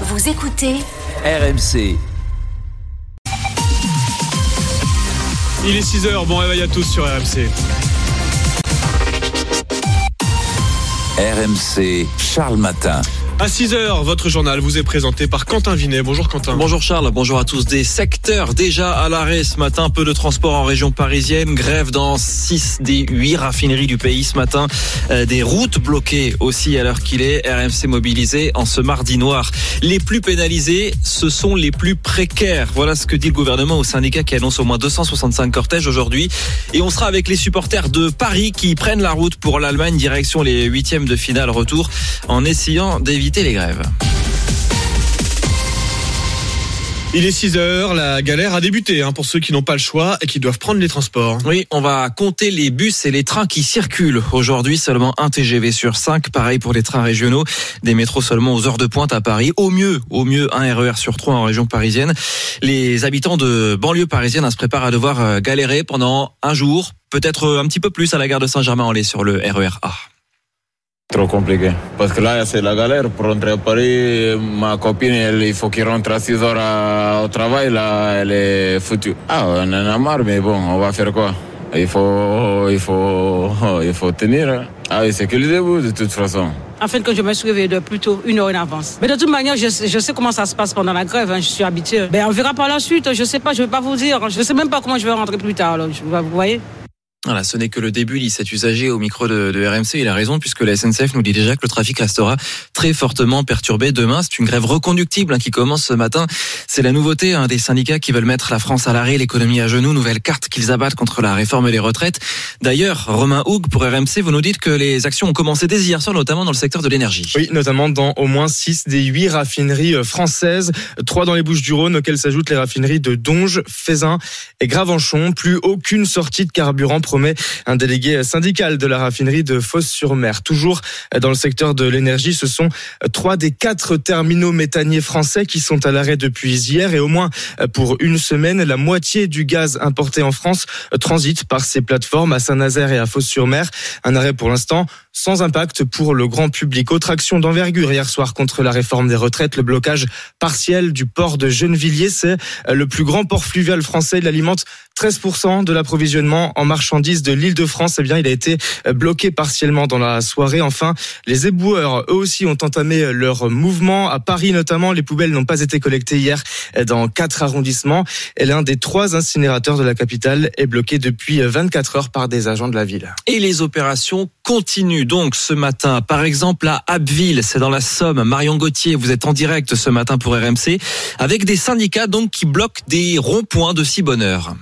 Vous écoutez RMC. Il est 6h, bon réveil à tous sur RMC. RMC, Charles Matin. À 6h, votre journal vous est présenté par Quentin Vinet. Bonjour Quentin. Bonjour Charles, bonjour à tous. Des secteurs déjà à l'arrêt ce matin. Peu de transport en région parisienne. Grève dans 6 des 8 raffineries du pays ce matin. Euh, des routes bloquées aussi à l'heure qu'il est. RMC mobilisé en ce mardi noir. Les plus pénalisés, ce sont les plus précaires. Voilà ce que dit le gouvernement au syndicat qui annonce au moins 265 cortèges aujourd'hui. Et on sera avec les supporters de Paris qui prennent la route pour l'Allemagne direction les huitièmes de finale retour en essayant d'éviter les grèves. Il est 6h, la galère a débuté hein, pour ceux qui n'ont pas le choix et qui doivent prendre les transports. Oui, on va compter les bus et les trains qui circulent. Aujourd'hui, seulement un TGV sur 5. Pareil pour les trains régionaux. Des métros seulement aux heures de pointe à Paris. Au mieux, au mieux, un RER sur 3 en région parisienne. Les habitants de banlieue parisienne hein, se préparent à devoir euh, galérer pendant un jour, peut-être un petit peu plus à la gare de Saint-Germain-en-Laye sur le RER A. Trop compliqué. Parce que là, c'est la galère. Pour rentrer à Paris, ma copine, elle, il faut qu'il rentre à 6 heures à- au travail. Là, elle est foutue. Ah, on en a marre, mais bon, on va faire quoi Il faut, il faut, il faut tenir. hein. Ah oui, c'est que le début, de toute façon. En fait, que je me suis de plutôt une heure en avance. Mais de toute manière, je, sais- je sais comment ça se passe pendant la grève. hein, je suis habituée. Ben, on verra par la suite. Je sais pas, je vais pas vous dire. Je sais même pas comment je vais rentrer plus tard. vous voyez? Voilà, ce n'est que le début, dit cet usager au micro de, RMC. Il a raison puisque la SNCF nous dit déjà que le trafic restera très fortement perturbé demain. C'est une grève reconductible hein, qui commence ce matin. C'est la nouveauté hein, des syndicats qui veulent mettre la France à l'arrêt, l'économie à genoux, nouvelle carte qu'ils abattent contre la réforme des retraites. D'ailleurs, Romain Houg pour RMC, vous nous dites que les actions ont commencé dès hier soir, notamment dans le secteur de l'énergie. Oui, notamment dans au moins 6 des 8 raffineries euh, françaises, 3 dans les Bouches-du-Rhône, auxquelles s'ajoutent les raffineries de Donge, Fézin et Gravenchon. Plus aucune sortie de carburant, un délégué syndical de la raffinerie de Fos-sur-Mer. Toujours dans le secteur de l'énergie, ce sont 3 des 4 terminaux méthaniers français qui sont à l'arrêt depuis hier et au moins pour une semaine, la moitié du gaz importé en France transite par ces plateformes à Saint-Nazaire et à Fos-sur-Mer. Un arrêt pour l'instant sans impact pour le grand public. Autre action d'envergure hier soir contre la réforme des retraites, le blocage partiel du port de Gennevilliers. C'est euh, le plus grand port fluvial français. Il alimente 13% de l'approvisionnement en marchandises de l'île de France. Eh bien, il a été euh, bloqué partiellement dans la soirée. Enfin, les éboueurs, eux aussi, ont entamé euh, leur mouvement. À Paris, notamment, les poubelles n'ont pas été collectées hier dans quatre arrondissements. Et l'un des trois incinérateurs de la capitale est bloqué depuis euh, 24 heures par des agents de la ville. Et les opérations continuent donc ce matin. Par exemple à Abbeville, c'est dans la Somme. Marion Gauthier, vous êtes en direct ce matin pour RMC avec des syndicats donc qui bloquent des ronds-points de si bonne heure.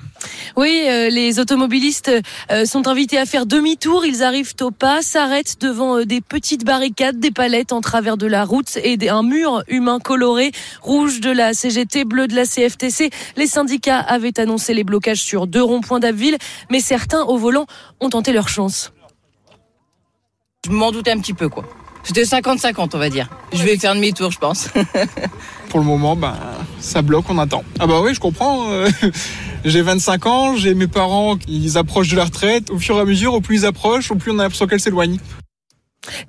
Oui, euh, les automobilistes euh, sont invités à faire demi-tour. Ils arrivent au pas, s'arrêtent devant euh, des petites barricades, des palettes en travers de la route et un mur humain coloré, rouge de la CGT, bleu de la CFTC. Les syndicats avaient annoncé les blocages sur deux ronds-points d'Abbeville, mais certains au volant ont tenté leur chance. Je m'en doutais un petit peu, quoi. C'était 50-50, on va dire. Je vais faire demi-tour, je pense. Pour le moment, bah, ça bloque, on attend. Ah bah oui, je comprends. euh, j'ai 25 ans, j'ai mes parents, ils approchent de la retraite. Au fur et à mesure, au plus ils approchent, au plus on a l'impression qu'elles s'éloignent.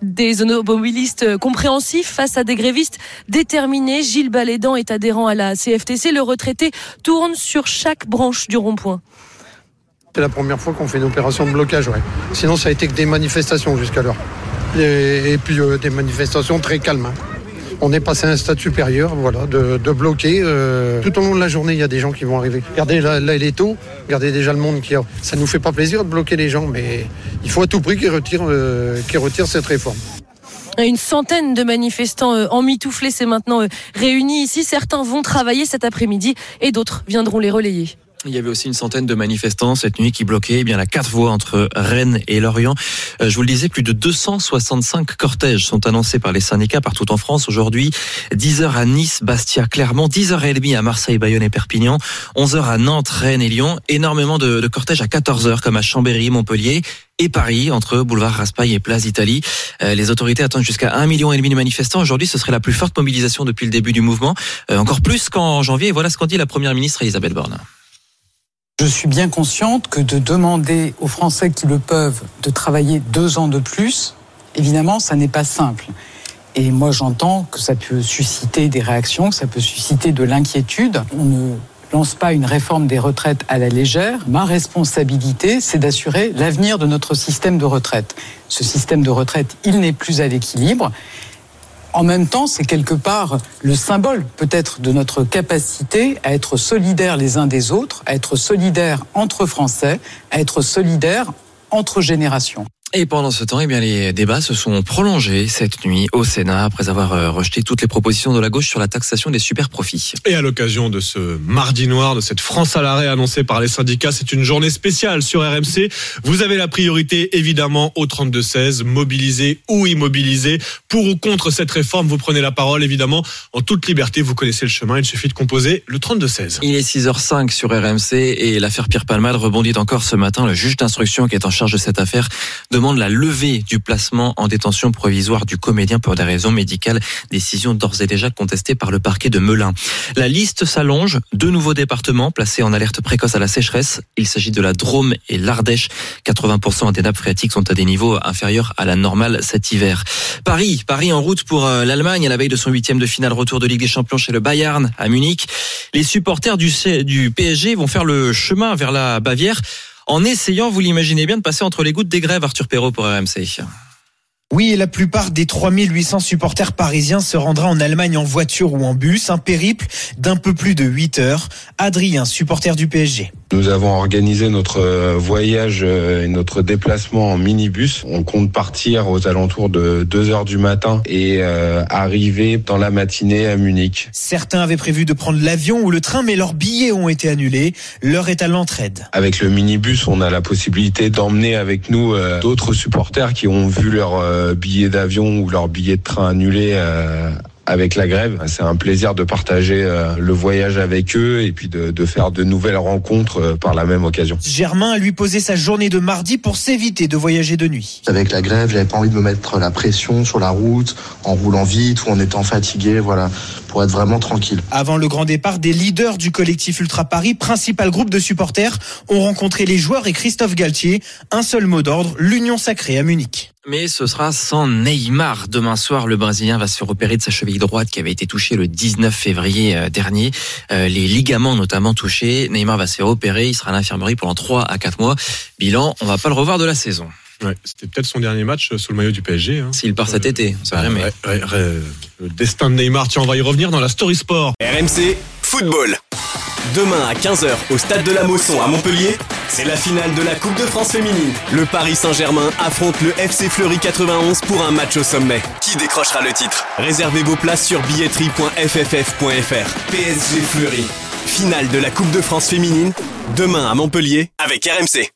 Des automobilistes compréhensifs face à des grévistes déterminés. Gilles Balédan est adhérent à la CFTC. Le retraité tourne sur chaque branche du rond-point. C'est la première fois qu'on fait une opération de blocage, ouais. Sinon, ça a été que des manifestations jusqu'alors. Et, et puis euh, des manifestations très calmes. hein. On est passé à un stade supérieur, voilà, de, bloquer. euh, tout au long de la journée, il y a des gens qui vont arriver. Regardez, là, là il est tôt. Regardez déjà le monde qui a. Ça nous fait pas plaisir de bloquer les gens, mais il faut à tout prix qu'ils retirent, euh, qu'ils retirent cette réforme. Une centaine de manifestants emmitouflés s'est maintenant réunis ici. Certains vont travailler cet après-midi et d'autres viendront les relayer. Il y avait aussi une centaine de manifestants cette nuit qui bloquaient eh bien la quatre voies entre Rennes et Lorient. Euh, je vous le disais, plus de 265 cortèges sont annoncés par les syndicats partout en France aujourd'hui. 10h à Nice, Bastia, Clermont, 10h30 à Marseille, Bayonne et Perpignan, 11h à Nantes, Rennes et Lyon. Énormément de, de cortèges à 14h comme à Chambéry, Montpellier et Paris entre boulevard Raspail et Place d'Italie. Euh, les autorités attendent jusqu'à un million et demi de manifestants. Aujourd'hui, ce serait la plus forte mobilisation depuis le début du mouvement, Euh, encore plus qu'en janvier. Voilà ce qu'en dit la première ministre Elisabeth Borne. Je suis bien consciente que de demander aux Français qui le peuvent de travailler deux ans de plus, évidemment, ça n'est pas simple. Et moi, j'entends que ça peut susciter des réactions, que ça peut susciter de l'inquiétude. On ne lance pas une réforme des retraites à la légère. Ma responsabilité, c'est d'assurer l'avenir de notre système de retraite. Ce système de retraite, il n'est plus à l'équilibre. En même temps, c'est quelque part le symbole peut-être de notre capacité à être solidaires les uns des autres, à être solidaires entre Français, à être solidaires entre générations. Et pendant ce temps, eh bien, les débats se sont prolongés cette nuit au Sénat après avoir euh, rejeté toutes les propositions de la gauche sur la taxation des super profits. Et à l'occasion de ce mardi noir, de cette France à l'arrêt annoncée par les syndicats, c'est une journée spéciale sur RMC. Vous avez la priorité évidemment au 32-16, mobilisé ou immobilisé. Pour ou contre cette réforme, vous prenez la parole évidemment en toute liberté. Vous connaissez le chemin, il suffit de composer le 32-16. Il est 6h05 sur RMC et l'affaire Pierre Palmade rebondit encore ce matin. Le juge d'instruction qui est en charge de cette affaire demande la levée du placement en détention provisoire du comédien pour des raisons médicales. Décision d'ores et déjà contestée par le parquet de Melun. La liste s'allonge. Deux nouveaux départements placés en alerte précoce à la sécheresse. Il s'agit de la Drôme et l'Ardèche. 80% des nappes phréatiques sont à des niveaux inférieurs à la normale cet hiver. Paris, Paris en route pour euh, l'Allemagne à la veille de son huitième de finale retour de Ligue des Champions chez le Bayern à Munich. Les supporters du, du PSG vont faire le chemin vers la Bavière en essayant, vous l'imaginez bien, de passer entre les gouttes des grèves, Arthur Perrault pour RMC. Oui, et la plupart des 3800 supporters parisiens se rendra en Allemagne en voiture ou en bus, un périple d'un peu plus de 8 heures. Adrien, supporter du PSG. Nous avons organisé notre euh, voyage euh, et notre déplacement en minibus. On compte partir aux alentours de 2 heures du matin et euh, arriver dans la matinée à Munich. Certains avaient prévu de prendre l'avion ou le train, mais leurs billets ont été annulés. L'heure est à l'entraide. Avec le minibus, on a la possibilité d'emmener avec nous d'autres supporters qui ont vu leur billet d'avion ou leur billet de train annulé avec la grève. C'est un plaisir de partager euh, le voyage avec eux et puis de, de faire de nouvelles rencontres euh, par la même occasion. Germain a lui posé sa journée de mardi pour s'éviter de voyager de nuit. Avec la grève, j'avais pas envie de me mettre la pression sur la route, en roulant vite ou en étant fatigué, voilà, pour être vraiment tranquille. Avant le grand départ, des leaders du collectif Ultra Paris, principal groupe de supporters, ont rencontré les joueurs et Christophe Galtier. Un seul mot d'ordre, l'union sacrée à Munich. Mais ce sera sans Neymar. Demain soir, le Brésilien va se repérer de sa cheville droite qui avait été touchée le 19 février euh, dernier. Euh, les ligaments notamment touchés. Neymar va se faire opérer. Il sera à l'infirmerie pendant 3 à 4 mois. Bilan, on va pas le revoir de la saison. Ouais, C'était peut-être son dernier match sous le maillot du PSG. Hein. S'il part cet été, ça ouais, ouais, ouais, le destin de Neymar, tiens, on va y revenir dans la Story Sport. RMC Football. Demain à 15h au stade de la Mosson à Montpellier, c'est la finale de la Coupe de France féminine. Le Paris Saint-Germain affronte le FC Fleury 91 pour un match au sommet. Qui décrochera le titre? Réservez vos places sur billetterie.fff.fr. PSG Fleury. Finale de la Coupe de France féminine, demain à Montpellier avec RMC.